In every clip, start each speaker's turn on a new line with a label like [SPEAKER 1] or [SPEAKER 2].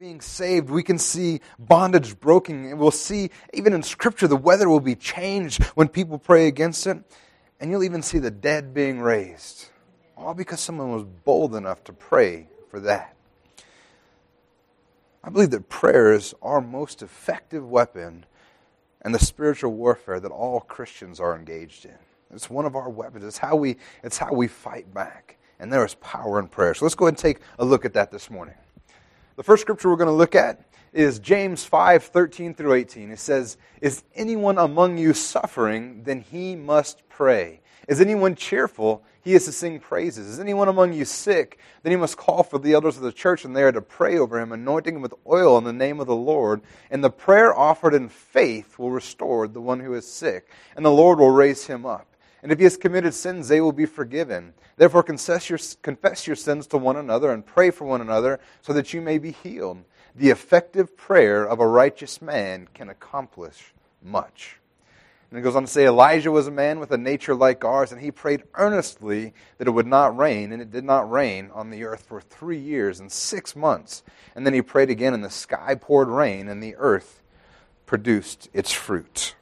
[SPEAKER 1] being saved. We can see bondage broken. And we'll see, even in Scripture, the weather will be changed when people pray against it. And you'll even see the dead being raised. All because someone was bold enough to pray for that. I believe that prayer is our most effective weapon and the spiritual warfare that all Christians are engaged in. It's one of our weapons. It's how we, it's how we fight back. And there is power in prayer. So let's go ahead and take a look at that this morning. The first scripture we're going to look at is James 5 13 through 18. It says, Is anyone among you suffering? Then he must pray. Is anyone cheerful? He is to sing praises. Is anyone among you sick? Then he must call for the elders of the church, and they are to pray over him, anointing him with oil in the name of the Lord. And the prayer offered in faith will restore the one who is sick, and the Lord will raise him up. And if he has committed sins, they will be forgiven. Therefore, confess your, confess your sins to one another and pray for one another so that you may be healed. The effective prayer of a righteous man can accomplish much. And it goes on to say Elijah was a man with a nature like ours, and he prayed earnestly that it would not rain, and it did not rain on the earth for three years and six months. And then he prayed again, and the sky poured rain, and the earth produced its fruit.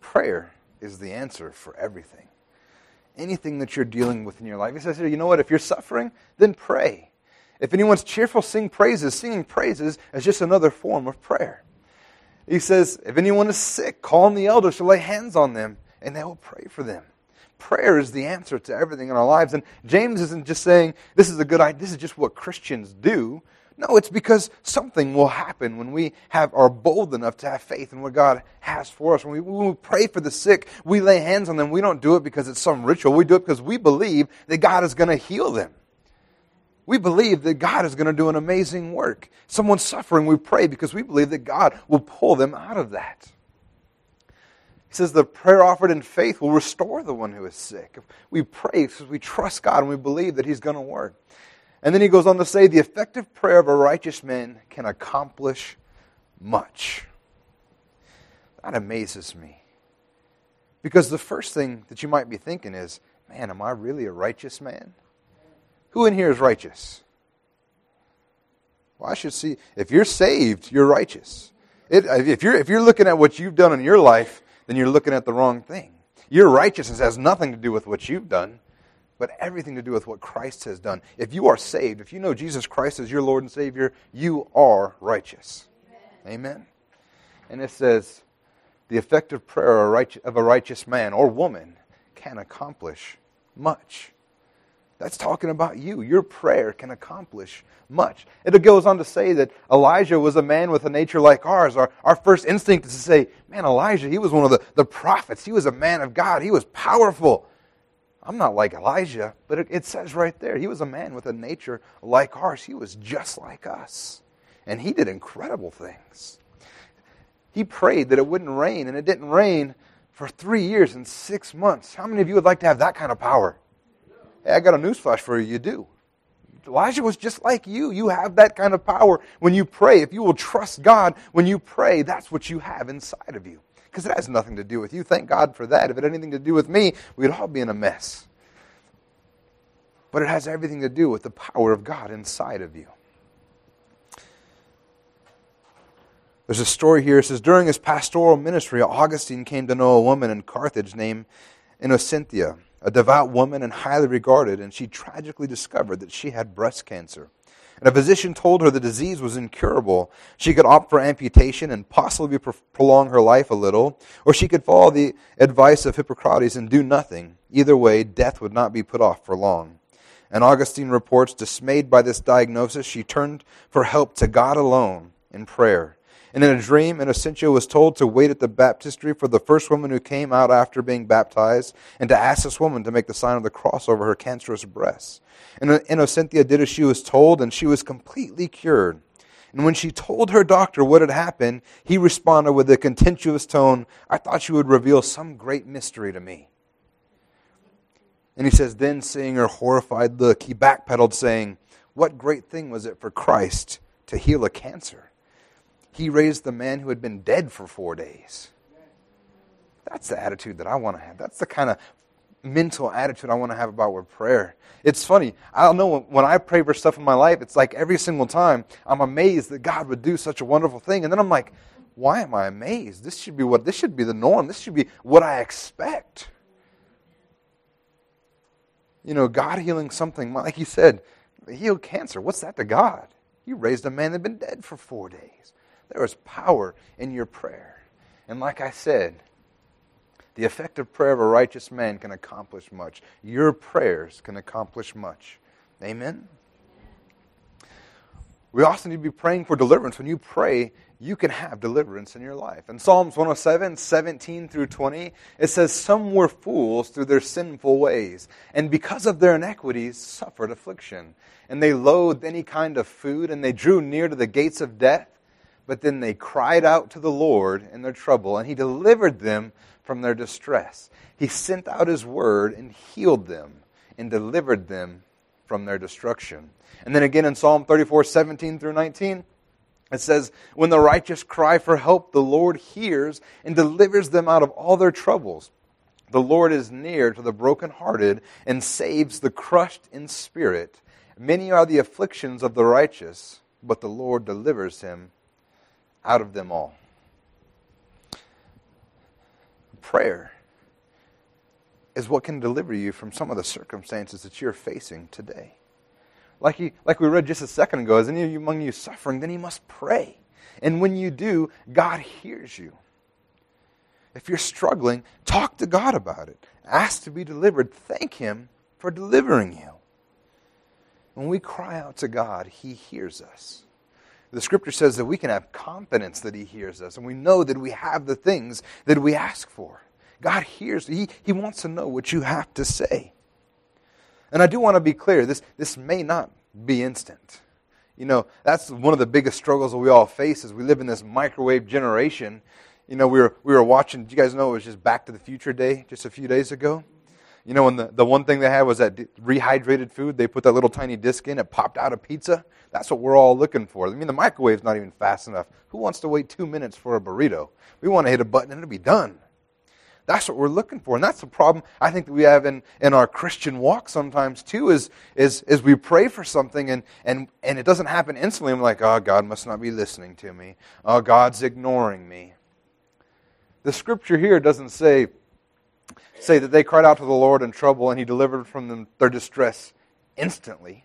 [SPEAKER 1] Prayer is the answer for everything. Anything that you're dealing with in your life. He says here, you know what? If you're suffering, then pray. If anyone's cheerful, sing praises. Singing praises is just another form of prayer. He says, if anyone is sick, call on the elders to lay hands on them, and they will pray for them. Prayer is the answer to everything in our lives. And James isn't just saying, this is a good idea, this is just what Christians do. No, it's because something will happen when we have, are bold enough to have faith in what God has for us. When we, when we pray for the sick, we lay hands on them. We don't do it because it's some ritual. We do it because we believe that God is going to heal them. We believe that God is going to do an amazing work. Someone's suffering, we pray because we believe that God will pull them out of that. He says the prayer offered in faith will restore the one who is sick. We pray because we trust God and we believe that He's going to work. And then he goes on to say, the effective prayer of a righteous man can accomplish much. That amazes me. Because the first thing that you might be thinking is, man, am I really a righteous man? Who in here is righteous? Well, I should see, if you're saved, you're righteous. It, if, you're, if you're looking at what you've done in your life, then you're looking at the wrong thing. Your righteousness has nothing to do with what you've done but everything to do with what Christ has done. If you are saved, if you know Jesus Christ as your Lord and Savior, you are righteous. Amen. Amen? And it says, the effective prayer of a righteous man or woman can accomplish much. That's talking about you. Your prayer can accomplish much. It goes on to say that Elijah was a man with a nature like ours. Our, our first instinct is to say, man, Elijah, he was one of the, the prophets. He was a man of God. He was powerful. I'm not like Elijah, but it, it, says right there, he was a man with a nature like ours. He was just like us. And he did incredible things. He prayed that it wouldn't rain, and it didn't rain for three years and six months. How many of you would like to have that kind of power? Hey, I got a newsflash for you. You do. Elijah was just like you. You have that kind of power when you pray. If you will trust God when you pray, that's what you have inside of you because it has nothing to do with you. Thank God for that. If it had anything to do with me, we'd all be in a mess. But it has everything to do with the power of God inside of you. There's a story here. It says, During his pastoral ministry, Augustine came to know a woman in Carthage named Innocentia, a devout woman and highly regarded, and she tragically discovered that she had breast cancer and a physician told her the disease was incurable. She could opt for amputation and possibly prolong her life a little, or she could follow the advice of Hippocrates and do nothing. Either way, death would not be put off for long. And Augustine reports, dismayed by this diagnosis, she turned for help to God alone in prayer. And in a dream, Innocentia was told to wait at the baptistry for the first woman who came out after being baptized, and to ask this woman to make the sign of the cross over her cancerous breasts. And Innocentia did as she was told, and she was completely cured. And when she told her doctor what had happened, he responded with a contemptuous tone, I thought you would reveal some great mystery to me. And he says, Then seeing her horrified look, he backpedaled, saying, What great thing was it for Christ to heal a cancer? He raised the man who had been dead for four days. That's the attitude that I want to have. That's the kind of mental attitude I want to have about prayer. It's funny. I don't know when I pray for stuff in my life, it's like every single time I'm amazed that God would do such a wonderful thing. And then I'm like, why am I amazed? This should be what this should be the norm. This should be what I expect. You know, God healing something, like he said, healed cancer. What's that to God? You raised a man that had been dead for four days. There is power in your prayer. And like I said, the effective prayer of a righteous man can accomplish much. Your prayers can accomplish much. Amen? We also need to be praying for deliverance. When you pray, you can have deliverance in your life. In Psalms 107, 17 through 20, it says, Some were fools through their sinful ways, and because of their iniquities suffered affliction. And they loathed any kind of food, and they drew near to the gates of death. But then they cried out to the Lord in their trouble, and He delivered them from their distress. He sent out His word and healed them and delivered them from their destruction. And then again in Psalm 34, 17 through 19, it says, When the righteous cry for help, the Lord hears and delivers them out of all their troubles. The Lord is near to the brokenhearted and saves the crushed in spirit. Many are the afflictions of the righteous, but the Lord delivers him out of them all. Prayer is what can deliver you from some of the circumstances that you're facing today. Like, he, like we read just a second ago, is any of you among you suffering, then you must pray. And when you do, God hears you. If you're struggling, talk to God about it. Ask to be delivered. Thank Him for delivering you. When we cry out to God, He hears us. The scripture says that we can have confidence that He hears us, and we know that we have the things that we ask for. God hears, He, he wants to know what you have to say. And I do want to be clear this, this may not be instant. You know, that's one of the biggest struggles that we all face as we live in this microwave generation. You know, we were, we were watching, do you guys know it was just Back to the Future Day just a few days ago? You know, and the, the one thing they had was that rehydrated food. They put that little tiny disc in, it popped out a pizza. That's what we're all looking for. I mean, the microwave's not even fast enough. Who wants to wait two minutes for a burrito? We want to hit a button and it'll be done. That's what we're looking for. And that's the problem I think that we have in, in our Christian walk sometimes too, is, is, is we pray for something and, and, and it doesn't happen instantly. I'm like, oh, God must not be listening to me. Oh, God's ignoring me. The scripture here doesn't say, say that they cried out to the Lord in trouble and he delivered from them their distress instantly.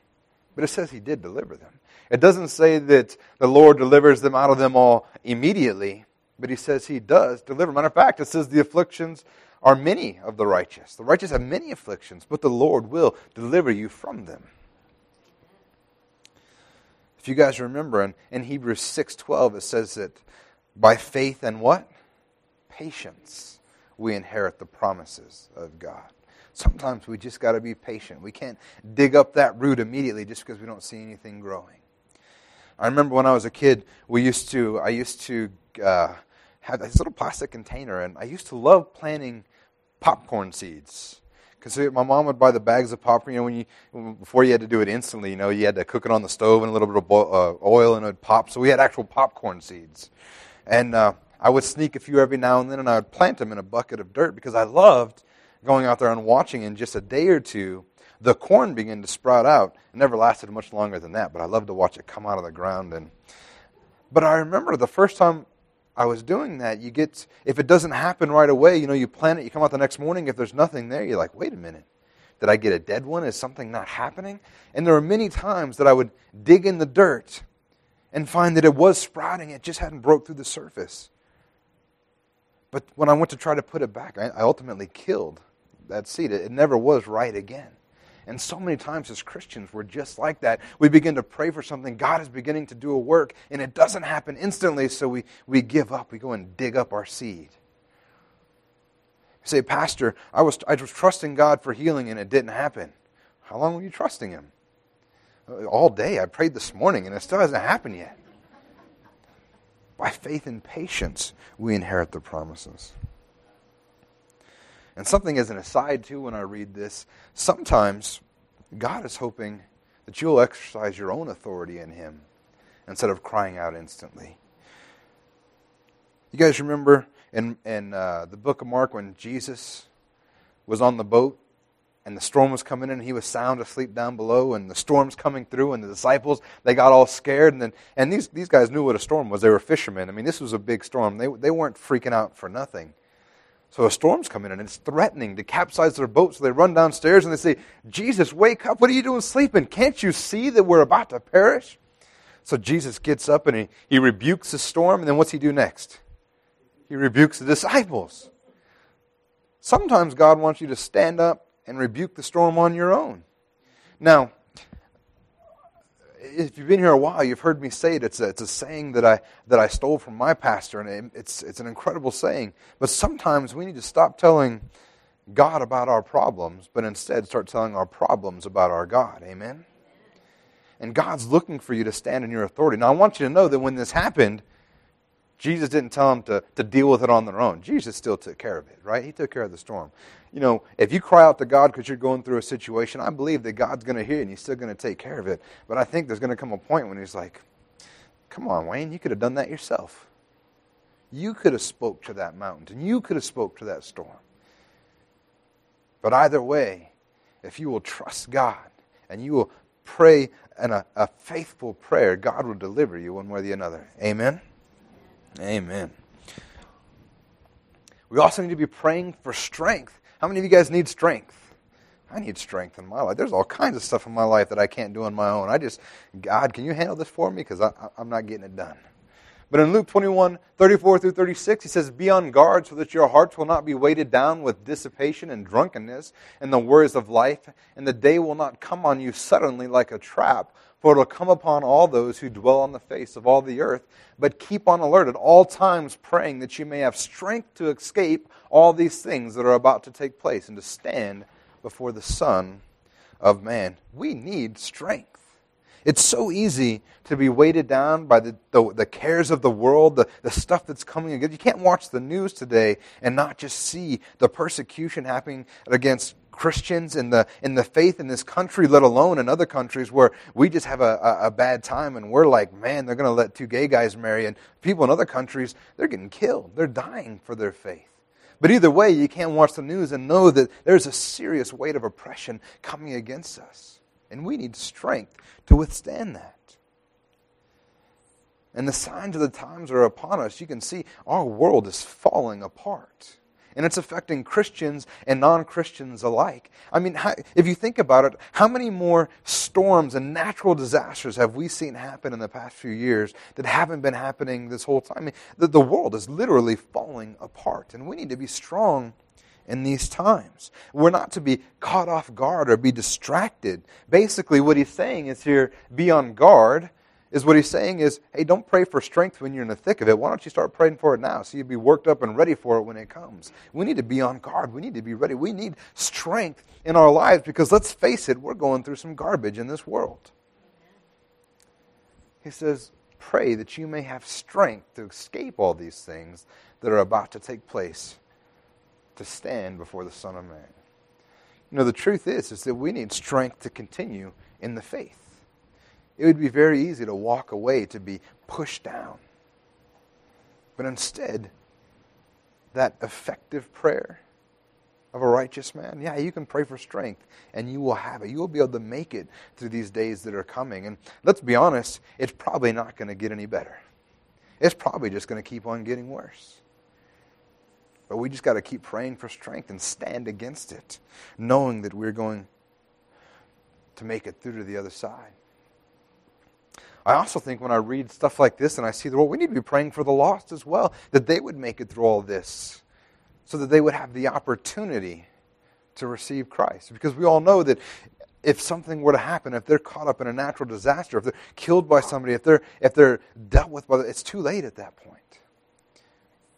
[SPEAKER 1] But it says he did deliver them. It doesn't say that the Lord delivers them out of them all immediately. But he says he does deliver. Matter of fact, it says the afflictions are many of the righteous. The righteous have many afflictions, but the Lord will deliver you from them. If you guys remember in, in Hebrews 6:12 it says that by faith and what? Patience we inherit the promises of God. Sometimes we just got to be patient. We can't dig up that root immediately just because we don't see anything growing. I remember when I was a kid, we used to I used to uh, had this little plastic container, and I used to love planting popcorn seeds. Because my mom would buy the bags of popcorn. You know, when you before you had to do it instantly, you know, you had to cook it on the stove and a little bit of uh, oil, and it would pop. So we had actual popcorn seeds, and uh, I would sneak a few every now and then, and I would plant them in a bucket of dirt because I loved going out there and watching. In just a day or two, the corn began to sprout out. It never lasted much longer than that, but I loved to watch it come out of the ground. And but I remember the first time I was doing that, you get, if it doesn't happen right away, you know, you plant it, you come out the next morning, if there's nothing there, you're like, wait a minute. Did I get a dead one? Is something not happening? And there were many times that I would dig in the dirt and find that it was sprouting, it just hadn't broke through the surface. But when I went to try to put it back, I ultimately killed that seed. It never was right again. And so many times as Christians, we're just like that. We begin to pray for something. God is beginning to do a work, and it doesn't happen instantly, so we, we give up. We go and dig up our seed. You say, Pastor, I was, I was trusting God for healing, and it didn't happen. How long were you trusting Him? Uh, all day. I prayed this morning, and it still hasn't happened yet. By faith and patience, we inherit the promises. And something as an aside, too, when I read this, sometimes God is hoping that you'll exercise your own authority in Him instead of crying out instantly. You guys remember in, in uh, the book of Mark when Jesus was on the boat and the storm was coming in. And he was sound asleep down below. And the storm's coming through. And the disciples they got all scared. And then and these, these guys knew what a storm was. They were fishermen. I mean this was a big storm. They, they weren't freaking out for nothing. So a storm's coming in. And it's threatening. To capsize their boat so they run downstairs and they say jesus wake up. What are you doing sleeping? Can't you see that we're about to perish? So jesus gets up and he, he rebukes the storm. And then what's he do next? He rebukes the disciples. Sometimes god wants you to stand up and rebuke the storm on your own. Now, if you've been here a while, you've heard me say it. It's a, it's a saying that I, that I stole from my pastor, and it's, it's an incredible saying. But sometimes we need to stop telling God about our problems, but instead start telling our problems about our God. Amen? And God's looking for you to stand in your authority. Now, I want you to know that when this happened, Jesus didn't tell them to, to deal with it on their own. Jesus still took care of it, right? He took care of the storm. You know, if you cry out to God because you're going through a situation, I believe that God's going to hear and He's still going to take care of it. But I think there's going to come a point when He's like, come on, Wayne, you could have done that yourself. You could have spoke to that mountain. And you could have spoke to that storm. But either way, if you will trust God and you will pray and a, a faithful prayer, God will deliver you one way or the other. Amen. Amen. We also need to be praying for strength. How many of you guys need strength? I need strength in my life. There's all kinds of stuff in my life that I can't do on my own. I just, God, can you handle this for me? Because I'm not getting it done. But in Luke 21, 34 through 36, he says, Be on guard so that your hearts will not be weighted down with dissipation and drunkenness and the worries of life, and the day will not come on you suddenly like a trap for it will come upon all those who dwell on the face of all the earth. But keep on alert at all times, praying that you may have strength to escape all these things that are about to take place and to stand before the Son of Man. We need strength. It's so easy to be weighted down by the, the, the, cares of the world, the, the stuff that's coming against. You can't watch the news today and not just see the persecution happening against Christians in the, in the faith in this country, let alone in other countries where we just have a, a, a bad time and we're like, man, they're going to let two gay guys marry. And people in other countries, they're getting killed. They're dying for their faith. But either way, you can't watch the news and know that there's a serious weight of oppression coming against us. And we need strength to withstand that. And the signs of the times are upon us. You can see our world is falling apart and it's affecting Christians and non Christians alike. I mean, if you think about it, how many more storms and natural disasters have we seen happen in the past few years that haven't been happening this whole time? I mean, the, the world is literally falling apart, and we need to be strong in these times. We're not to be caught off guard or be distracted. Basically, what he's saying is here be on guard is what he's saying is, hey, don't pray for strength when you're in the thick of it. Why don't you start praying for it now so you'll be worked up and ready for it when it comes? We need to be on guard. We need to be ready. We need strength in our lives because let's face it, we're going through some garbage in this world. He says, pray that you may have strength to escape all these things that are about to take place to stand before the Son of Man. You know, the truth is, is that we need strength to continue in the faith it would be very easy to walk away, to be pushed down. But instead, that effective prayer of a righteous man, yeah, you can pray for strength and you will have it. You will be able to make it through these days that are coming. And let's be honest, it's probably not going to get any better. It's probably just going to keep on getting worse. But we just got to keep praying for strength and stand against it, knowing that we're going to make it through to the other side. I also think when I read stuff like this and I see the world, we need to be praying for the lost as well, that they would make it through all this, so that they would have the opportunity to receive Christ. Because we all know that if something were to happen, if they're caught up in a natural disaster, if they're killed by somebody, if they're, if they're dealt with by, it's too late at that point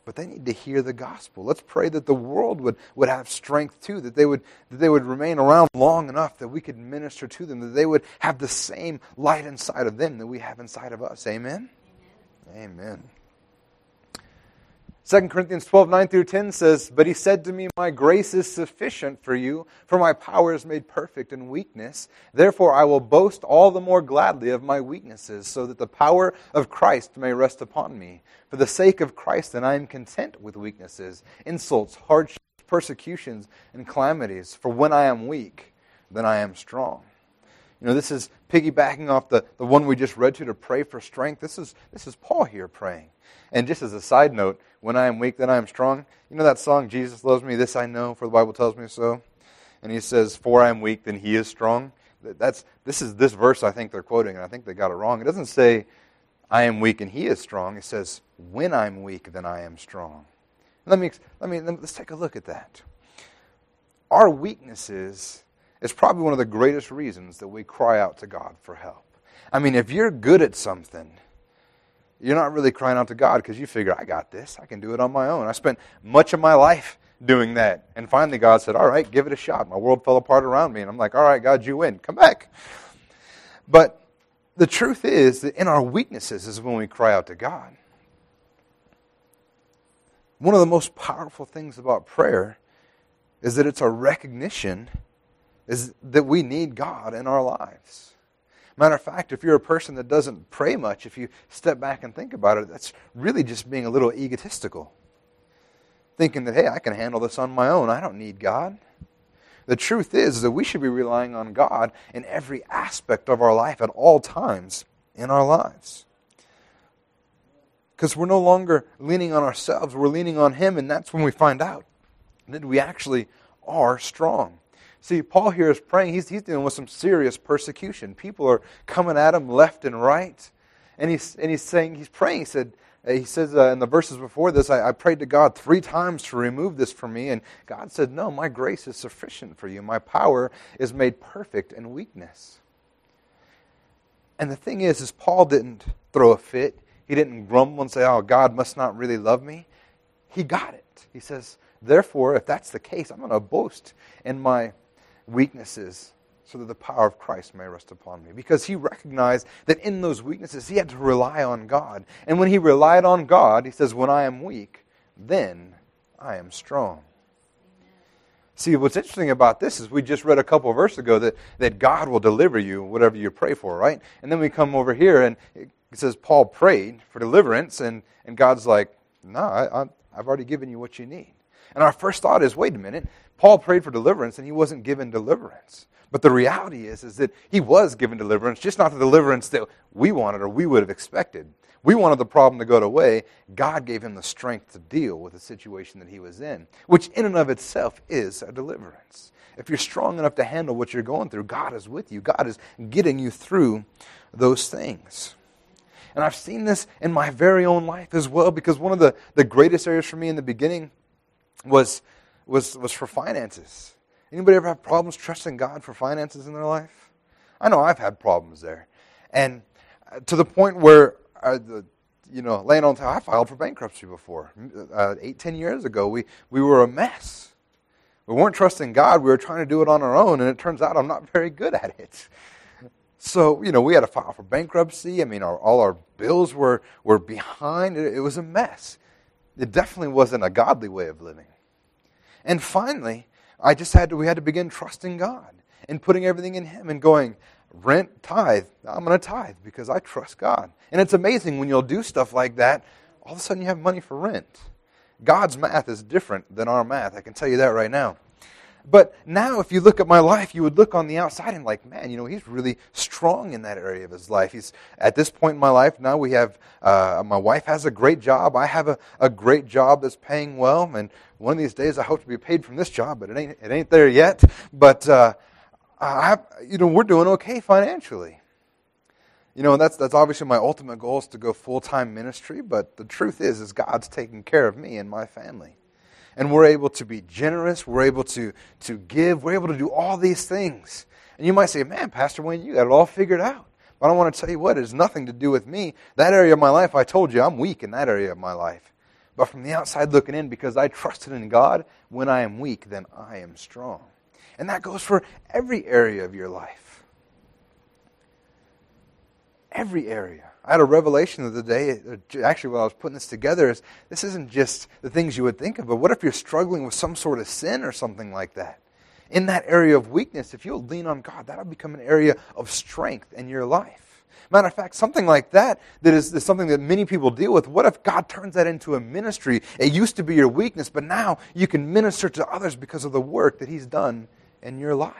[SPEAKER 1] but they need to hear the gospel. Let's pray that the world would, would have strength too, that they would, that they would remain around long enough that we could minister to them, that they would have the same light inside of them that we have inside of us. Amen? Amen. Amen. 2 Corinthians 12, 9 through 10 says, But he said to me, My grace is sufficient for you, for my power is made perfect in weakness. Therefore I will boast all the more gladly of my weaknesses, so that the power of Christ may rest upon me. For the sake of Christ, then I am content with weaknesses, insults, hardships persecutions and calamities. For when I am weak, then I am strong. You know, this is piggybacking off the, the one we just read to to pray for strength. This is, this is Paul here praying. And just as a side note, when I am weak, then I am strong. You know that song, Jesus loves me, this I know, for the Bible tells me so? And he says, For I am weak, then he is strong. That's, this is this verse I think they're quoting, and I think they got it wrong. It doesn't say, I am weak and he is strong. It says, When I'm weak, then I am strong. Let me, let me, let's take a look at that. Our weaknesses is probably one of the greatest reasons that we cry out to God for help. I mean, if you're good at something, you're not really crying out to God because you figure, I got this. I can do it on my own. I spent much of my life doing that. And finally, God said, All right, give it a shot. My world fell apart around me. And I'm like, All right, God, you win. Come back. But the truth is that in our weaknesses is when we cry out to God. One of the most powerful things about prayer is that it's a recognition is that we need God in our lives. Matter of fact, if you're a person that doesn't pray much, if you step back and think about it, that's really just being a little egotistical. Thinking that, hey, I can handle this on my own. I don't need God. The truth is, that we should be relying on God in every aspect of our life at all times in our lives. Because we're no longer leaning on ourselves, we're leaning on Him, and that's when we find out that we actually are strong. See, Paul here is praying. He's, he's dealing with some serious persecution. People are coming at him left and right. And he's, and he's saying, he's praying. He said, uh, he says uh, in the verses before this, I, I, prayed to God three times to remove this from me. And God said, No, my grace is sufficient for you. My power is made perfect in weakness. And the thing is, is Paul didn't throw a fit. He didn't grumble and say, Oh, God must not really love me. He got it. He says, Therefore, if that's the case, I'm going to boast in my weaknesses so that the power of Christ may rest upon me. Because he recognized that in those weaknesses, he had to rely on God. And when he relied on God, he says, When I am weak, then I am strong. See, what's interesting about this is we just read a couple of verses ago that, that God will deliver you whatever you pray for, right? And then we come over here and it says Paul prayed for deliverance, and, and God's like, No, I, I've already given you what you need. And our first thought is, wait a minute, Paul prayed for deliverance and he wasn't given deliverance. But the reality is, is that he was given deliverance, just not the deliverance that we wanted or we would have expected. We wanted the problem to go away. God gave him the strength to deal with the situation that he was in, which in and of itself is a deliverance. If you're strong enough to handle what you're going through, God is with you. God is getting you through those things. And I've seen this in my very own life as well, because one of the, the greatest areas for me in the beginning was, was, was for finances. Anybody ever have problems trusting God for finances in their life? I know I've had problems there. And uh, to the point where, uh, you know, laying on top, I filed for bankruptcy before. Uh, eight, ten years ago, we, we were a mess. We weren't trusting God. We were trying to do it on our own, and it turns out I'm not very good at it. So, you know, we had to file for bankruptcy. I mean, our, all our bills were, were behind. It, it was a mess. It definitely wasn't a godly way of living. And finally, I just had to, we had to begin trusting God and putting everything in Him and going, rent, tithe. I'm going to tithe because I trust God. And it's amazing when you'll do stuff like that, all of a sudden you have money for rent. God's math is different than our math. I can tell you that right now. But now, if you look at my life, you would look on the outside and like, man, you know, he's really strong in that area of his life. He's at this point in my life now. We have uh, my wife has a great job. I have a, a great job that's paying well, and one of these days I hope to be paid from this job, but it ain't it ain't there yet. But uh, I, you know, we're doing okay financially. You know, that's that's obviously my ultimate goal is to go full time ministry. But the truth is, is God's taking care of me and my family and we're able to be generous, we're able to, to give, we're able to do all these things. And you might say, man, Pastor Wayne, you got it all figured out. But I want to tell you what, it has nothing to do with me. That area of my life, I told you, I'm weak in that area of my life. But from the outside looking in, because I trusted in God, when I am weak, then I am strong. And that goes for every area of your life. Every area. I had a revelation of the day. Uh, actually, while I was putting this together, is this isn't just the things you would think of, but what if you're struggling with some sort of sin or something like that? In that area of weakness, if you'll lean on God, that'll become an area of strength in your life. Matter of fact, something like that, that is, is, something that many people deal with. What if God turns that into a ministry? It used to be your weakness, but now you can minister to others because of the work that He's done in your life.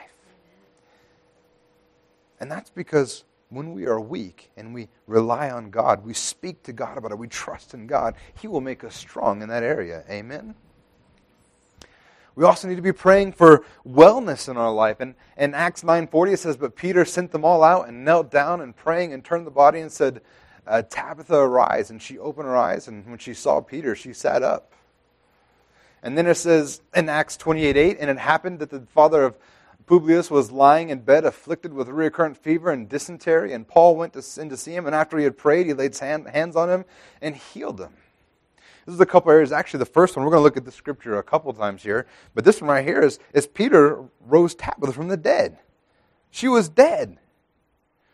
[SPEAKER 1] And that's because when we are weak and we rely on God, we speak to God about it, we trust in God, He will make us strong in that area. Amen? We also need to be praying for wellness in our life. And in Acts 9.40 it says, But Peter sent them all out and knelt down and praying and turned the body and said, uh, Tabitha, arise. And she opened her eyes, and when she saw Peter, she sat up. And then it says in Acts 28.8, And it happened that the father of Publius was lying in bed, afflicted with recurrent fever and dysentery, and Paul went to, in to see him, and after he had prayed, he laid hand, hands on him and healed him. This is a couple areas. Actually, the first one, we're going to look at the scripture a couple times here. But this one right here is, is Peter rose Tabitha from the dead. She was dead.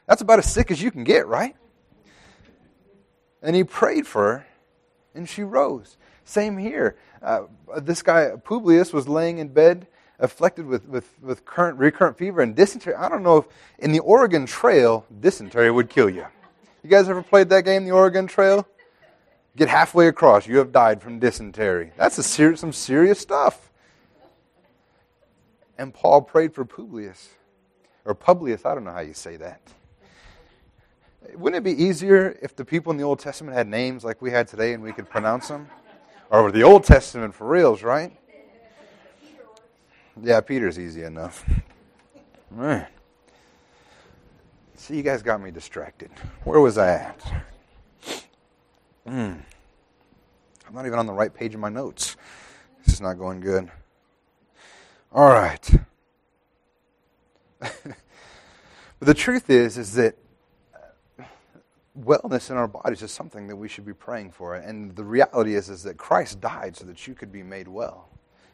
[SPEAKER 1] That's about as sick as you can get, right? And he prayed for her, and she rose. Same here. Uh, this guy, Publius, was laying in bed, afflicted with, with, with current, recurrent fever and dysentery. I don't know if in the Oregon Trail, dysentery would kill you. You guys ever played that game, the Oregon Trail? Get halfway across, you have died from dysentery. That's a ser- some serious stuff. And Paul prayed for Publius, or Publius, I don't know how you say that. Wouldn't it be easier if the people in the Old Testament had names like we had today and we could pronounce them? Or the Old Testament for reals, right? Yeah, Peter's easy enough. Man. See, you guys got me distracted. Where was I at? Mm. I'm not even on the right page of my notes. This is not going good. All right. but the truth is, is that uh, wellness in our bodies is something that we should be praying for. And the reality is, is that Christ died so that you could be made well.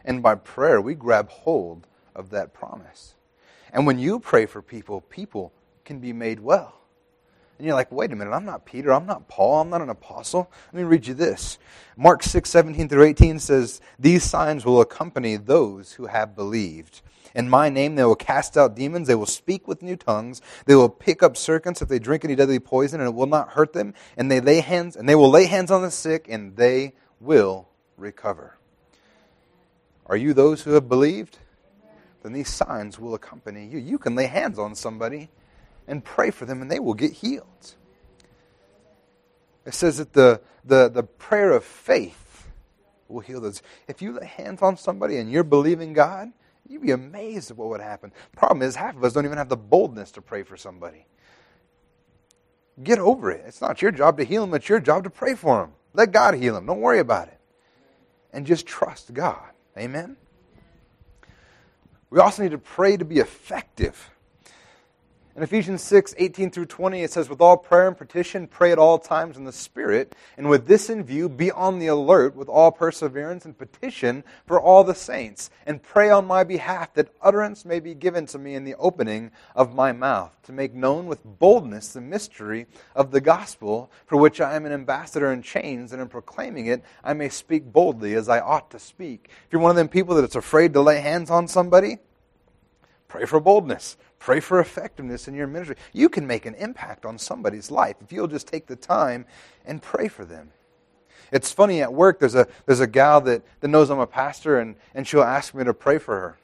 [SPEAKER 1] And by prayer, we grab hold of that promise. And when you pray for people, people can be made well. And you're like, wait a minute, I'm not Peter, I'm not Paul, I'm not an apostle. Let me read you this. Mark 6, 17 through 18 says, These signs will accompany those who have believed. In my name they will cast out demons, they will speak with new tongues, they will pick up serpents if they drink any deadly poison, and it will not hurt them, and they lay hands and they will lay hands on the sick, and they will recover. Are you those who have believed? Then these signs will accompany you. You can lay hands on somebody and pray for them, and they will get healed. It says that the, the, the prayer of faith will heal those. If you lay hands on somebody and you're believing God, you'd be amazed at what would happen. Problem is, half of us don't even have the boldness to pray for somebody. Get over it. It's not your job to heal them, it's your job to pray for them. Let God heal them. Don't worry about it. And just trust God. Amen? We also need to pray to be effective. In Ephesians 6, 18 through 20, it says, With all prayer and petition, pray at all times in the Spirit, and with this in view, be on the alert with all perseverance and petition for all the saints, and pray on my behalf that utterance may be given to me in the opening of my mouth, to make known with boldness the mystery of the gospel, for which I am an ambassador in chains, and in proclaiming it, I may speak boldly as I ought to speak. If you're one of them people that it's afraid to lay hands on somebody, pray for boldness Pray for effectiveness in your ministry. You can make an impact on somebody's life if you'll just take the time and pray for them. It's funny at work, there's a, there's a gal that, that knows I'm a pastor, and, and she'll ask me to pray for her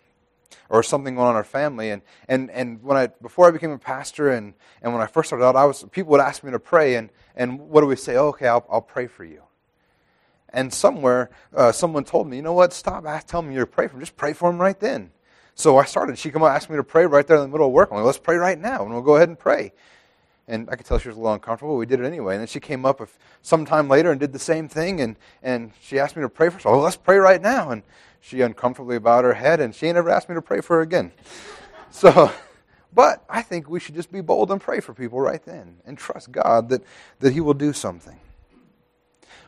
[SPEAKER 1] or something going on in our family. And, and, and when I, before I became a pastor and, and when I first started out, I was, people would ask me to pray, and, and what do we say? Oh, okay, I'll, I'll pray for you. And somewhere, uh, someone told me, you know what, stop telling me to pray for him. Just pray for him right then. So I started. She come up, and asked me to pray right there in the middle of work. I'm like, let's pray right now, and we'll go ahead and pray. And I could tell she was a little uncomfortable. We did it anyway. And then she came up some time later and did the same thing. And, and she asked me to pray for her. So, well, let's pray right now. And she uncomfortably bowed her head, and she ain't ever asked me to pray for her again. So, but I think we should just be bold and pray for people right then and trust God that, that He will do something.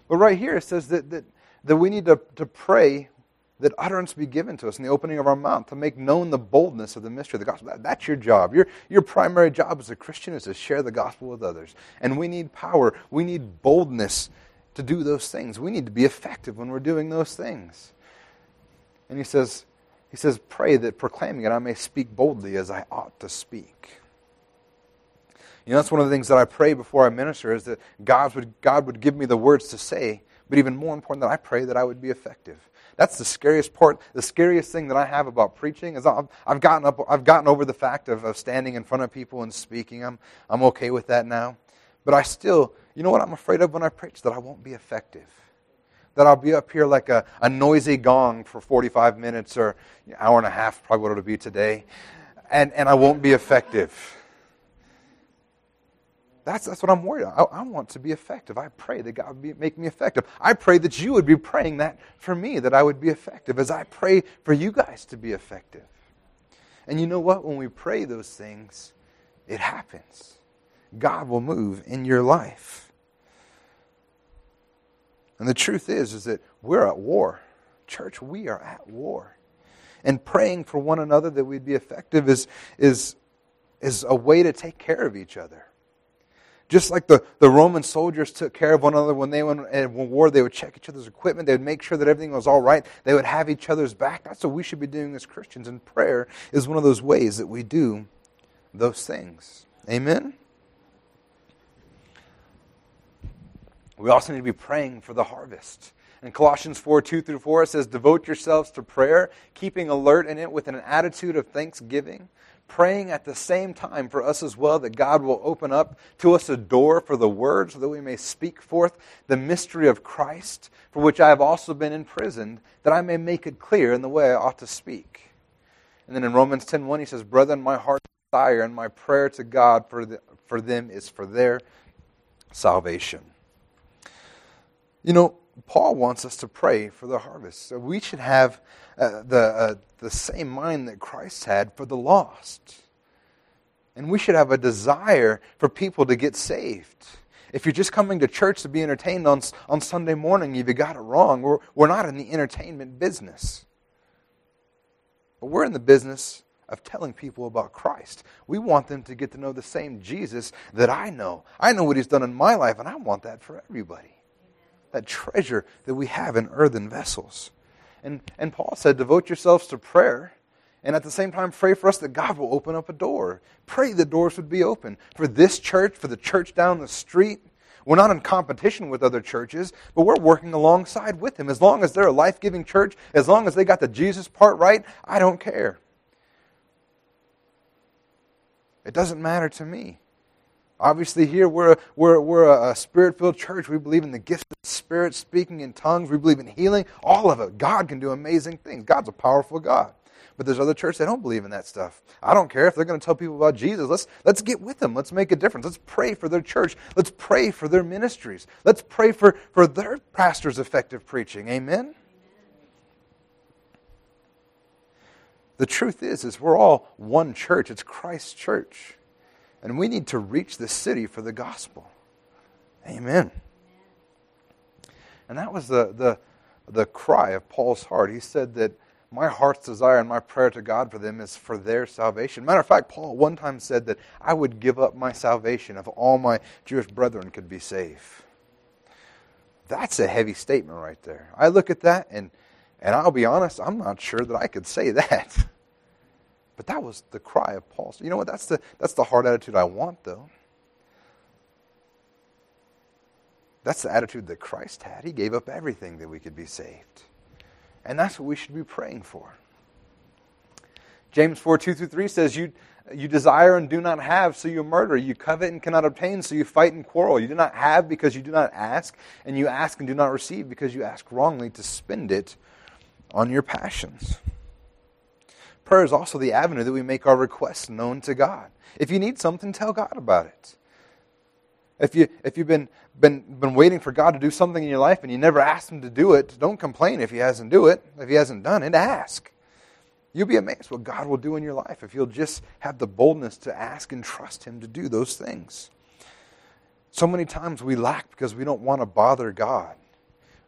[SPEAKER 1] But right here it says that, that, that we need to, to pray that utterance be given to us in the opening of our mouth to make known the boldness of the mystery of the gospel. That, that's your job. Your, your primary job as a Christian is to share the gospel with others. And we need power. We need boldness to do those things. We need to be effective when we're doing those things. And he says, he says, pray that proclaiming it I may speak boldly as I ought to speak. You know, that's one of the things that I pray before I minister is that God would, God would give me the words to say, but even more important, that I pray that I would be effective. That's the scariest part. The scariest thing that I have about preaching is I've, I've, gotten, up, I've gotten over the fact of, of standing in front of people and speaking. I'm, I'm okay with that now. But I still, you know what I'm afraid of when I preach? That I won't be effective. That I'll be up here like a, a noisy gong for 45 minutes or an hour and a half, probably what it'll be today, and, and I won't be effective. That's, that's what I'm worried about. I, I want to be effective. I pray that God would be, make me effective. I pray that you would be praying that for me, that I would be effective, as I pray for you guys to be effective. And you know what? When we pray those things, it happens. God will move in your life. And the truth is, is that we're at war. Church, we are at war. And praying for one another that we'd be effective is, is, is a way to take care of each other. Just like the, the Roman soldiers took care of one another when they went in war, they would check each other's equipment. They would make sure that everything was all right. They would have each other's back. That's what we should be doing as Christians. And prayer is one of those ways that we do those things. Amen? We also need to be praying for the harvest. In Colossians 4 2 through 4, it says, Devote yourselves to prayer, keeping alert in it with an attitude of thanksgiving praying at the same time for us as well that God will open up to us a door for the word so that we may speak forth the mystery of Christ, for which I have also been imprisoned, that I may make it clear in the way I ought to speak. And then in Romans 10:1 he says, "Brethren, my heart desire and my prayer to God for, the, for them is for their salvation." You know, Paul wants us to pray for the harvest. So we should have uh, the, uh, the same mind that Christ had for the lost. And we should have a desire for people to get saved. If you're just coming to church to be entertained on, on Sunday morning, you've got it wrong. We're, we're not in the entertainment business. But we're in the business of telling people about Christ. We want them to get to know the same Jesus that I know. I know what he's done in my life, and I want that for everybody that treasure that we have in earthen vessels. And, and Paul said, devote yourselves to prayer. And at the same time, pray for us that God will open up a door. Pray the doors would be open for this church, for the church down the street. We're not in competition with other churches, but we're working alongside with them. As long as they're a life giving church, as long as they got the Jesus part right, I don't care. It doesn't matter to me. Obviously, here we're we're, we're a spirit filled church. We believe in the gift of the Spirit, speaking in tongues. We believe in healing. All of it. God can do amazing things. God's a powerful God. But there's other churches that don't believe in that stuff. I don't care if they're going to tell people about Jesus. Let's, let's get with them. Let's make a difference. Let's pray for their church. Let's pray for their ministries. Let's pray for, for their pastors' effective preaching. Amen? The truth is, is we're all one church. It's Christ's church. And we need to reach the city for the gospel. Amen. And that was the, the, the cry of Paul's heart. He said that my heart's desire and my prayer to God for them is for their salvation. Matter of fact, Paul one time said that I would give up my salvation if all my Jewish brethren could be saved. That's a heavy statement right there. I look at that and, and I'll be honest, I'm not sure that I could say that. But that was the cry of Paul. So you know what? That's the, that's the hard attitude I want, though. That's the attitude that Christ had. He gave up everything that we could be saved. And that's what we should be praying for. James 4 2 through 3 says, You, you desire and do not have, so you murder. You covet and cannot obtain, so you fight and quarrel. You do not have because you do not ask, and you ask and do not receive because you ask wrongly to spend it on your passions. Prayer is also the avenue that we make our requests known to God. If you need something, tell God about it. If, you, if you've been, been, been waiting for God to do something in your life and you never asked Him to do it, don't complain if He hasn't do it. If He hasn't done it, ask. You'll be amazed what God will do in your life if you'll just have the boldness to ask and trust Him to do those things. So many times we lack because we don't want to bother God.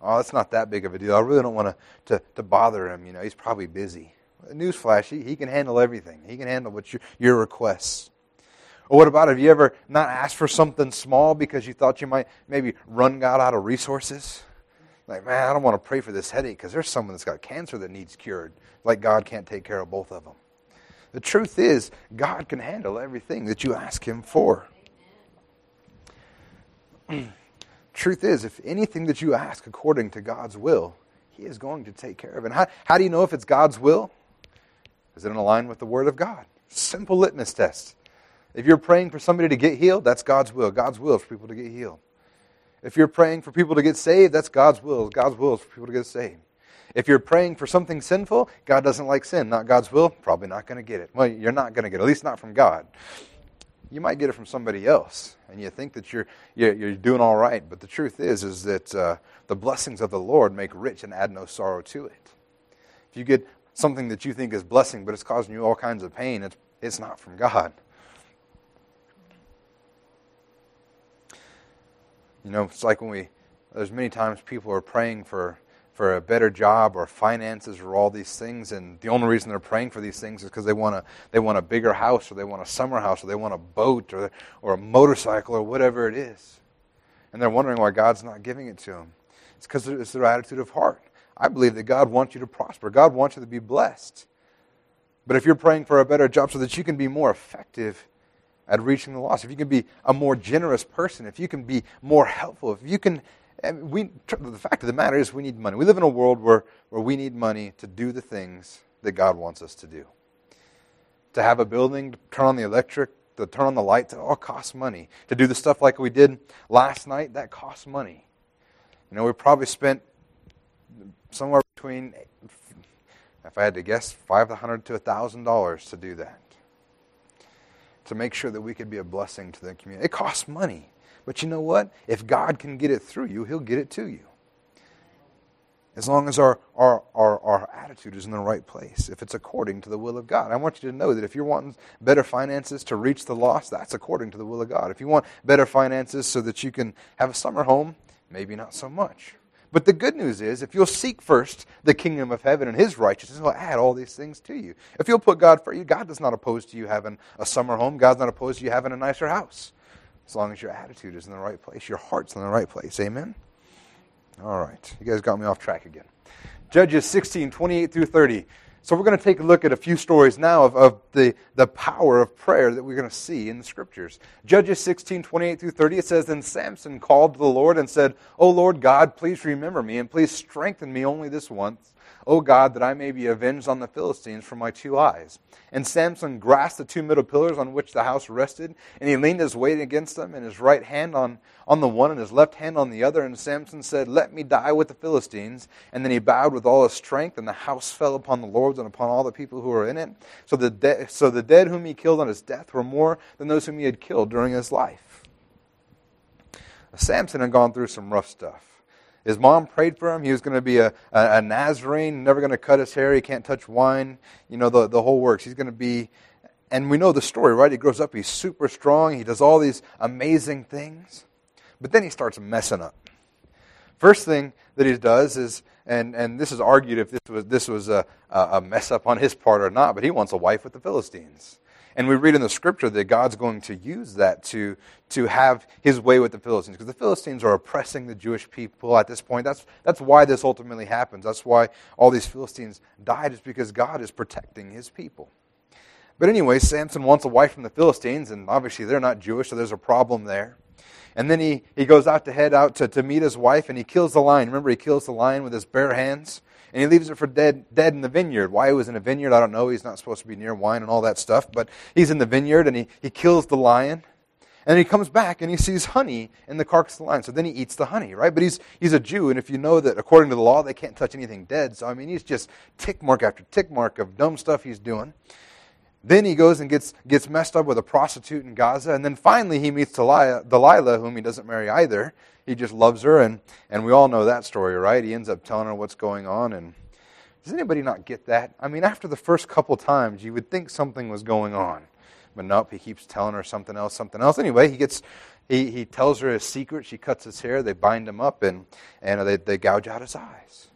[SPEAKER 1] Oh, that's not that big of a deal. I really don't want to, to, to bother Him. You know, He's probably busy. Newsflash, he, he can handle everything. He can handle what your, your requests. Or what about have you ever not asked for something small because you thought you might maybe run God out of resources? Like, man, I don't want to pray for this headache because there's someone that's got cancer that needs cured. Like God can't take care of both of them. The truth is, God can handle everything that you ask Him for. truth is, if anything that you ask according to God's will, He is going to take care of it. How, how do you know if it's God's will? Is it in line with the Word of God? Simple litmus test. If you're praying for somebody to get healed, that's God's will. God's will for people to get healed. If you're praying for people to get saved, that's God's will. God's will is for people to get saved. If you're praying for something sinful, God doesn't like sin, not God's will, probably not going to get it. Well, you're not going to get it, at least not from God. You might get it from somebody else, and you think that you're, you're, you're doing all right. But the truth is, is that uh, the blessings of the Lord make rich and add no sorrow to it. If you get something that you think is blessing, but it's causing you all kinds of pain, it's, it's not from God. You know, it's like when we, there's many times people are praying for, for a better job or finances or all these things, and the only reason they're praying for these things is because they want a, they want a bigger house or they want a summer house or they want a boat or, or a motorcycle or whatever it is. And they're wondering why God's not giving it to them. It's because it's their attitude of heart. I believe that God wants you to prosper. God wants you to be blessed. But if you're praying for a better job so that you can be more effective at reaching the lost, if you can be a more generous person, if you can be more helpful, if you can, we, the fact of the matter is we need money. We live in a world where, where we need money to do the things that God wants us to do. To have a building, to turn on the electric, to turn on the lights, it all costs money. To do the stuff like we did last night, that costs money. You know, we probably spent somewhere between, if I had to guess, five hundred to thousand dollars to do that to make sure that we could be a blessing to the community. It costs money. But you know what? If God can get it through you, He'll get it to you. As long as our, our, our, our attitude is in the right place, if it's according to the will of God. I want you to know that if you're wanting better finances to reach the lost, that's according to the will of God. If you want better finances so that you can have a summer home, maybe not so much. But the good news is, if you'll seek first the kingdom of heaven and his righteousness, he'll add all these things to you. If you'll put God you, God is not opposed to you having a summer home. God's not opposed to you having a nicer house. As long as your attitude is in the right place, your heart's in the right place. Amen? All right. You guys got me off track again. Judges 16, 28 through 30. So we're going to take a look at a few stories now of, of the, the power of prayer that we're going to see in the scriptures. Judges 16, 28 through 30, it says, Then Samson called to the Lord and said, O Lord God, please remember me, and please strengthen me only this once O God, that I may be avenged on the Philistines for my two eyes. And Samson grasped the two middle pillars on which the house rested, and he leaned his weight against them, and his right hand on, on the one, and his left hand on the other. And Samson said, Let me die with the Philistines. And then he bowed with all his strength, and the house fell upon the lords and upon all the people who were in it. So the, de- so the dead whom he killed on his death were more than those whom he had killed during his life. Samson had gone through some rough stuff. His mom prayed for him. He was going to be a, a, a Nazarene, never going to cut his hair. He can't touch wine. You know, the, the whole works. He's going to be, and we know the story, right? He grows up, he's super strong. He does all these amazing things. But then he starts messing up. First thing that he does is, and, and this is argued if this was, this was a, a mess up on his part or not, but he wants a wife with the Philistines. And we read in the scripture that God's going to use that to, to have his way with the Philistines. Because the Philistines are oppressing the Jewish people at this point. That's, that's why this ultimately happens. That's why all these Philistines died, is because God is protecting his people. But anyway, Samson wants a wife from the Philistines, and obviously they're not Jewish, so there's a problem there. And then he, he goes out to head out to, to meet his wife, and he kills the lion. Remember, he kills the lion with his bare hands and he leaves it for dead, dead in the vineyard. Why he was in a vineyard, I don't know. He's not supposed to be near wine and all that stuff, but he's in the vineyard and he, he kills the lion. And he comes back and he sees honey in the carcass of the lion. So then he eats the honey, right? But he's, he's a Jew, and if you know that according to the law, they can't touch anything dead. So, I mean, he's just tick mark after tick mark of dumb stuff he's doing. Then he goes and gets, gets messed up with a prostitute in Gaza. And then finally he meets Delilah, Delilah, whom he doesn't marry either. He just loves her. And, and we all know that story, right? He ends up telling her what's going on. And does anybody not get that? I mean, after the first couple times, you would think something was going on. But nope, he keeps telling her something else, something else. Anyway, he gets he, he tells her his secret. She cuts his hair. They bind him up and, and they, they gouge out his eyes.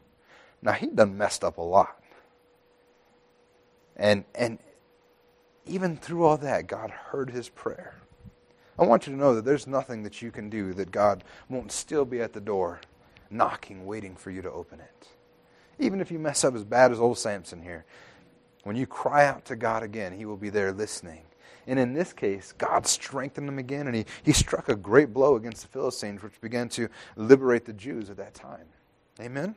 [SPEAKER 1] Now, he done messed up a lot. And, and even through all that, God heard his prayer. I want you to know that there's nothing that you can do that God won't still be at the door, knocking, waiting for you to open it. Even if you mess up as bad as old Samson here, when you cry out to God again, he will be there listening. And in this case, God strengthened him again, and he, he struck a great blow against the Philistines, which began to liberate the Jews at that time. Amen?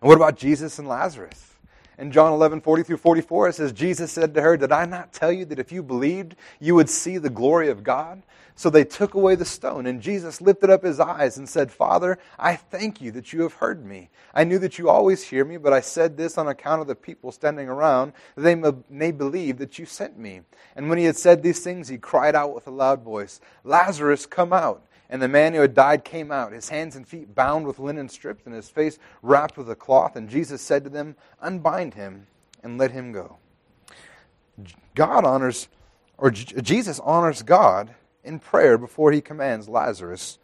[SPEAKER 1] And what about Jesus and Lazarus? In John 11, 40 through 44, it says, Jesus said to her, Did I not tell you that if you believed, you would see the glory of God? So they took away the stone, and Jesus lifted up his eyes and said, Father, I thank you that you have heard me. I knew that you always hear me, but I said this on account of the people standing around, that they may believe that you sent me. And when he had said these things, he cried out with a loud voice, Lazarus, come out. And the man who had died came out, his hands and feet bound with linen strips, and his face wrapped with a cloth. And Jesus said to them, Unbind him and let him go. God honors, or Jesus honors God in prayer before he commands Lazarus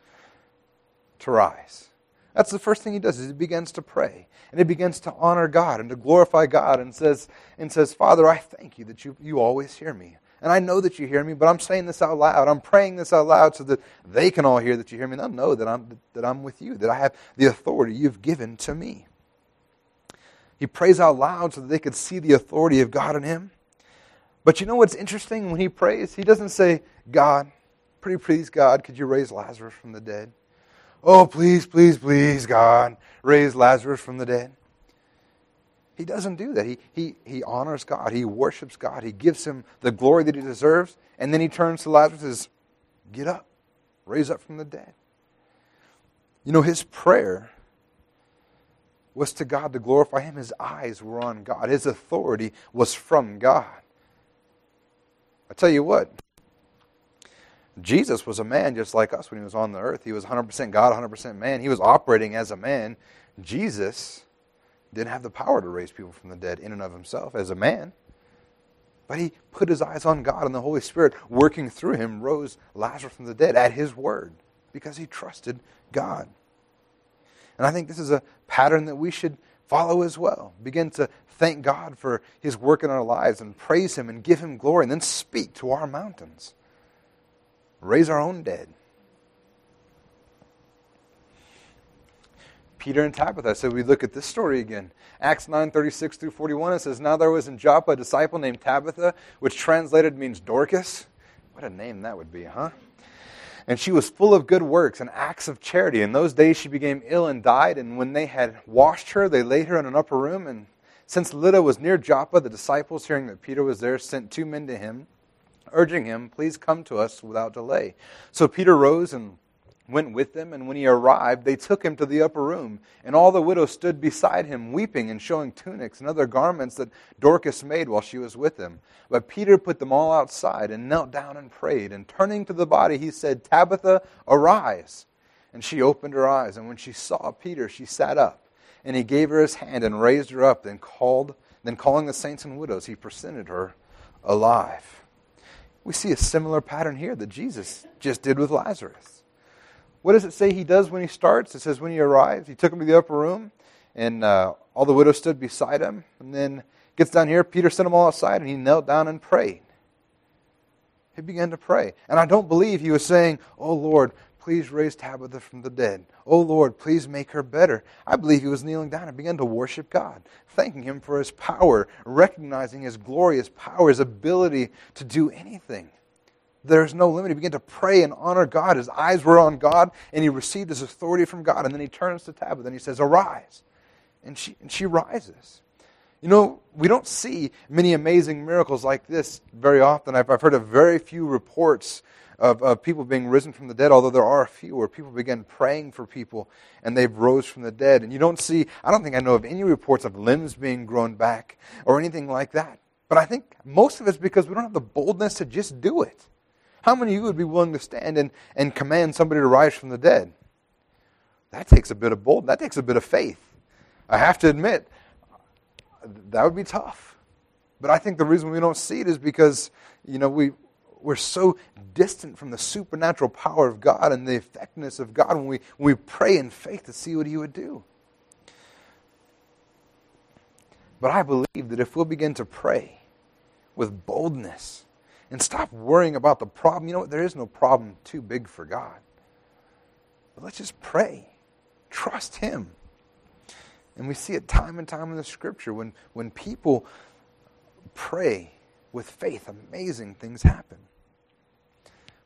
[SPEAKER 1] to rise. That's the first thing he does is he begins to pray. And he begins to honor God and to glorify God and says, and says Father, I thank you that you, you always hear me. And I know that you hear me, but I'm saying this out loud. I'm praying this out loud so that they can all hear that you hear me. And they'll know that I'm, that I'm with you, that I have the authority you've given to me. He prays out loud so that they could see the authority of God in him. But you know what's interesting when he prays? He doesn't say, God, pretty please, God, could you raise Lazarus from the dead? Oh, please, please, please, God, raise Lazarus from the dead. He doesn't do that. He, he, he honors God. He worships God. He gives him the glory that he deserves. And then he turns to Lazarus and says, Get up, raise up from the dead. You know, his prayer was to God to glorify him. His eyes were on God, his authority was from God. I tell you what, Jesus was a man just like us when he was on the earth. He was 100% God, 100% man. He was operating as a man. Jesus didn't have the power to raise people from the dead in and of himself as a man. But he put his eyes on God, and the Holy Spirit, working through him, rose Lazarus from the dead at his word because he trusted God. And I think this is a pattern that we should follow as well. Begin to thank God for his work in our lives and praise him and give him glory, and then speak to our mountains. Raise our own dead. Peter and Tabitha. So we look at this story again. Acts 9 36 through 41, it says, Now there was in Joppa a disciple named Tabitha, which translated means Dorcas. What a name that would be, huh? And she was full of good works and acts of charity. In those days she became ill and died, and when they had washed her, they laid her in an upper room. And since Lydda was near Joppa, the disciples, hearing that Peter was there, sent two men to him, urging him, Please come to us without delay. So Peter rose and went with them, and when he arrived, they took him to the upper room. And all the widows stood beside him, weeping and showing tunics and other garments that Dorcas made while she was with him. But Peter put them all outside and knelt down and prayed. And turning to the body, he said, Tabitha, arise. And she opened her eyes, and when she saw Peter, she sat up. And he gave her his hand and raised her up, then called, then calling the saints and widows, he presented her alive. We see a similar pattern here that Jesus just did with Lazarus. What does it say he does when he starts? It says when he arrives, he took him to the upper room, and uh, all the widows stood beside him. And then gets down here, Peter sent them all outside, and he knelt down and prayed. He began to pray. And I don't believe he was saying, Oh Lord, please raise Tabitha from the dead. Oh Lord, please make her better. I believe he was kneeling down and began to worship God, thanking him for his power, recognizing his glorious power, his ability to do anything. There's no limit. He began to pray and honor God. His eyes were on God, and he received his authority from God. And then he turns to Tabitha and he says, Arise. And she, and she rises. You know, we don't see many amazing miracles like this very often. I've, I've heard of very few reports of, of people being risen from the dead, although there are a few where people begin praying for people and they've rose from the dead. And you don't see, I don't think I know of any reports of limbs being grown back or anything like that. But I think most of it's because we don't have the boldness to just do it. How many of you would be willing to stand and, and command somebody to rise from the dead? That takes a bit of boldness. That takes a bit of faith. I have to admit, that would be tough. But I think the reason we don't see it is because, you know, we, we're so distant from the supernatural power of God and the effectiveness of God when we, when we pray in faith to see what He would do. But I believe that if we'll begin to pray with boldness, and stop worrying about the problem. You know what? There is no problem too big for God. But let's just pray. Trust Him. And we see it time and time in the scripture when, when people pray with faith, amazing things happen.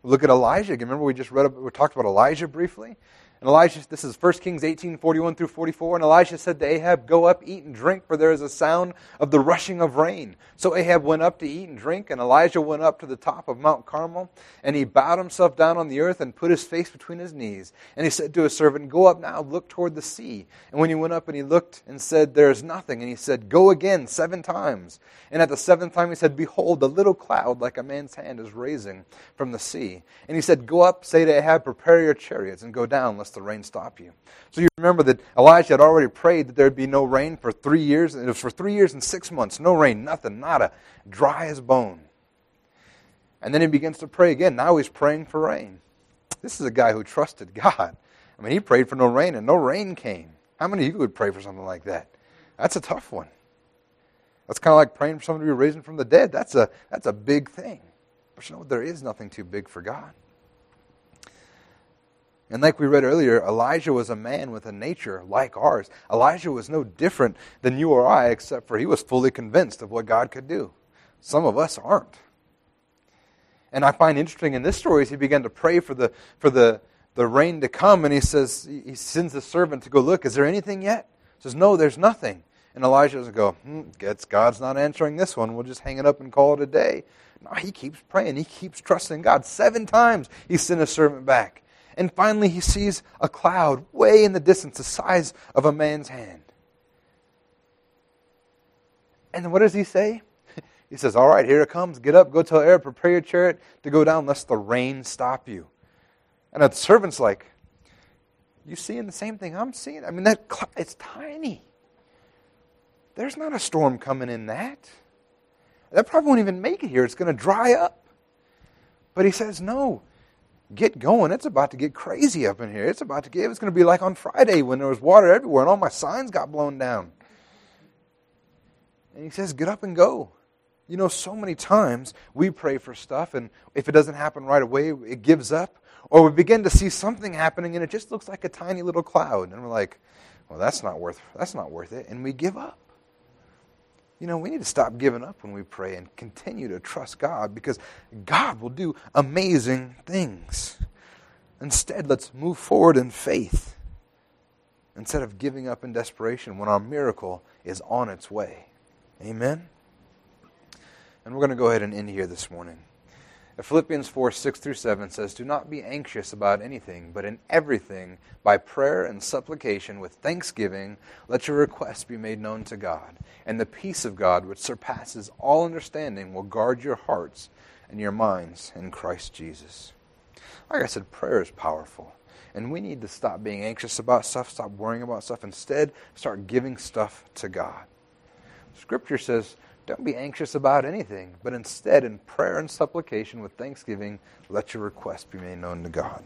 [SPEAKER 1] Look at Elijah. Remember we just read we talked about Elijah briefly? And Elijah, this is 1 Kings 18, 41 through 44. And Elijah said to Ahab, Go up, eat and drink, for there is a sound of the rushing of rain. So Ahab went up to eat and drink, and Elijah went up to the top of Mount Carmel, and he bowed himself down on the earth and put his face between his knees. And he said to his servant, Go up now, look toward the sea. And when he went up and he looked and said, There is nothing. And he said, Go again seven times. And at the seventh time he said, Behold, a little cloud like a man's hand is raising from the sea. And he said, Go up, say to Ahab, Prepare your chariots, and go down, lest the rain stop you. So you remember that Elijah had already prayed that there'd be no rain for three years, and it was for three years and six months. No rain, nothing, nada, dry as bone. And then he begins to pray again. Now he's praying for rain. This is a guy who trusted God. I mean, he prayed for no rain, and no rain came. How many of you would pray for something like that? That's a tough one. That's kind of like praying for someone to be raised from the dead. That's a, that's a big thing. But you know what? There is nothing too big for God. And like we read earlier, Elijah was a man with a nature like ours. Elijah was no different than you or I, except for he was fully convinced of what God could do. Some of us aren't. And I find interesting in this story is he began to pray for the for the, the rain to come, and he says he sends the servant to go look. Is there anything yet? He says, No, there's nothing. And Elijah doesn't go, hmm, guess God's not answering this one. We'll just hang it up and call it a day. No, he keeps praying. He keeps trusting God. Seven times he sent a servant back. And finally, he sees a cloud way in the distance, the size of a man's hand. And what does he say? He says, All right, here it comes. Get up, go tell Ahab, prepare your chariot to go down, lest the rain stop you. And the servant's like, You seeing the same thing I'm seeing? I mean, that cl- it's tiny. There's not a storm coming in that. That probably won't even make it here. It's going to dry up. But he says, No, get going. It's about to get crazy up in here. It's about to get, it's going to be like on Friday when there was water everywhere and all my signs got blown down. And he says, get up and go. You know, so many times we pray for stuff, and if it doesn't happen right away, it gives up. Or we begin to see something happening, and it just looks like a tiny little cloud. And we're like, well, that's not worth, that's not worth it. And we give up. You know, we need to stop giving up when we pray and continue to trust God because God will do amazing things. Instead, let's move forward in faith instead of giving up in desperation when our miracle is on its way. Amen? And we're going to go ahead and end here this morning. Philippians 4 6 through 7 says, Do not be anxious about anything, but in everything, by prayer and supplication, with thanksgiving, let your requests be made known to God. And the peace of God, which surpasses all understanding, will guard your hearts and your minds in Christ Jesus. Like I said, prayer is powerful. And we need to stop being anxious about stuff, stop worrying about stuff. Instead, start giving stuff to God. Scripture says, don't be anxious about anything, but instead, in prayer and supplication with thanksgiving, let your request be made known to God.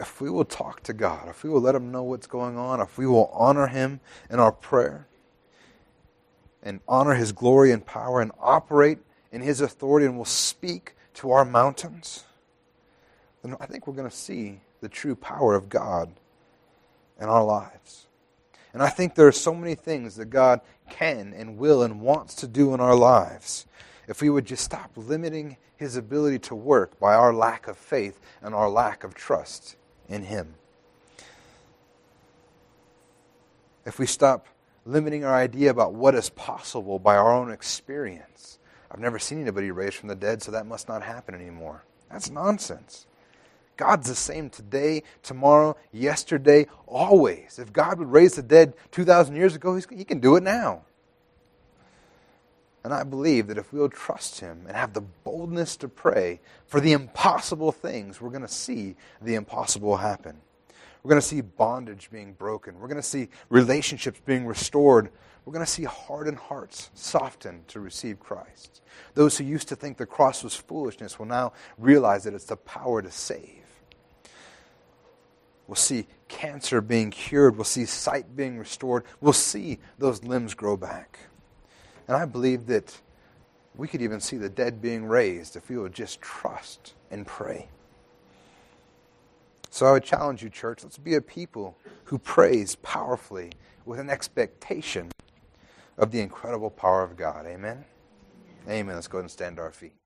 [SPEAKER 1] If we will talk to God, if we will let Him know what's going on, if we will honor Him in our prayer, and honor His glory and power, and operate in His authority, and will speak to our mountains, then I think we're going to see the true power of God in our lives. And I think there are so many things that God can and will and wants to do in our lives if we would just stop limiting His ability to work by our lack of faith and our lack of trust in Him. If we stop limiting our idea about what is possible by our own experience. I've never seen anybody raised from the dead, so that must not happen anymore. That's nonsense. God's the same today, tomorrow, yesterday, always. If God would raise the dead 2,000 years ago, He can do it now. And I believe that if we'll trust Him and have the boldness to pray for the impossible things, we're going to see the impossible happen. We're going to see bondage being broken. We're going to see relationships being restored. We're going to see hardened hearts softened to receive Christ. Those who used to think the cross was foolishness will now realize that it's the power to save. We'll see cancer being cured. We'll see sight being restored. We'll see those limbs grow back. And I believe that we could even see the dead being raised if we would just trust and pray. So I would challenge you, church, let's be a people who prays powerfully with an expectation of the incredible power of God. Amen? Amen. Let's go ahead and stand to our feet.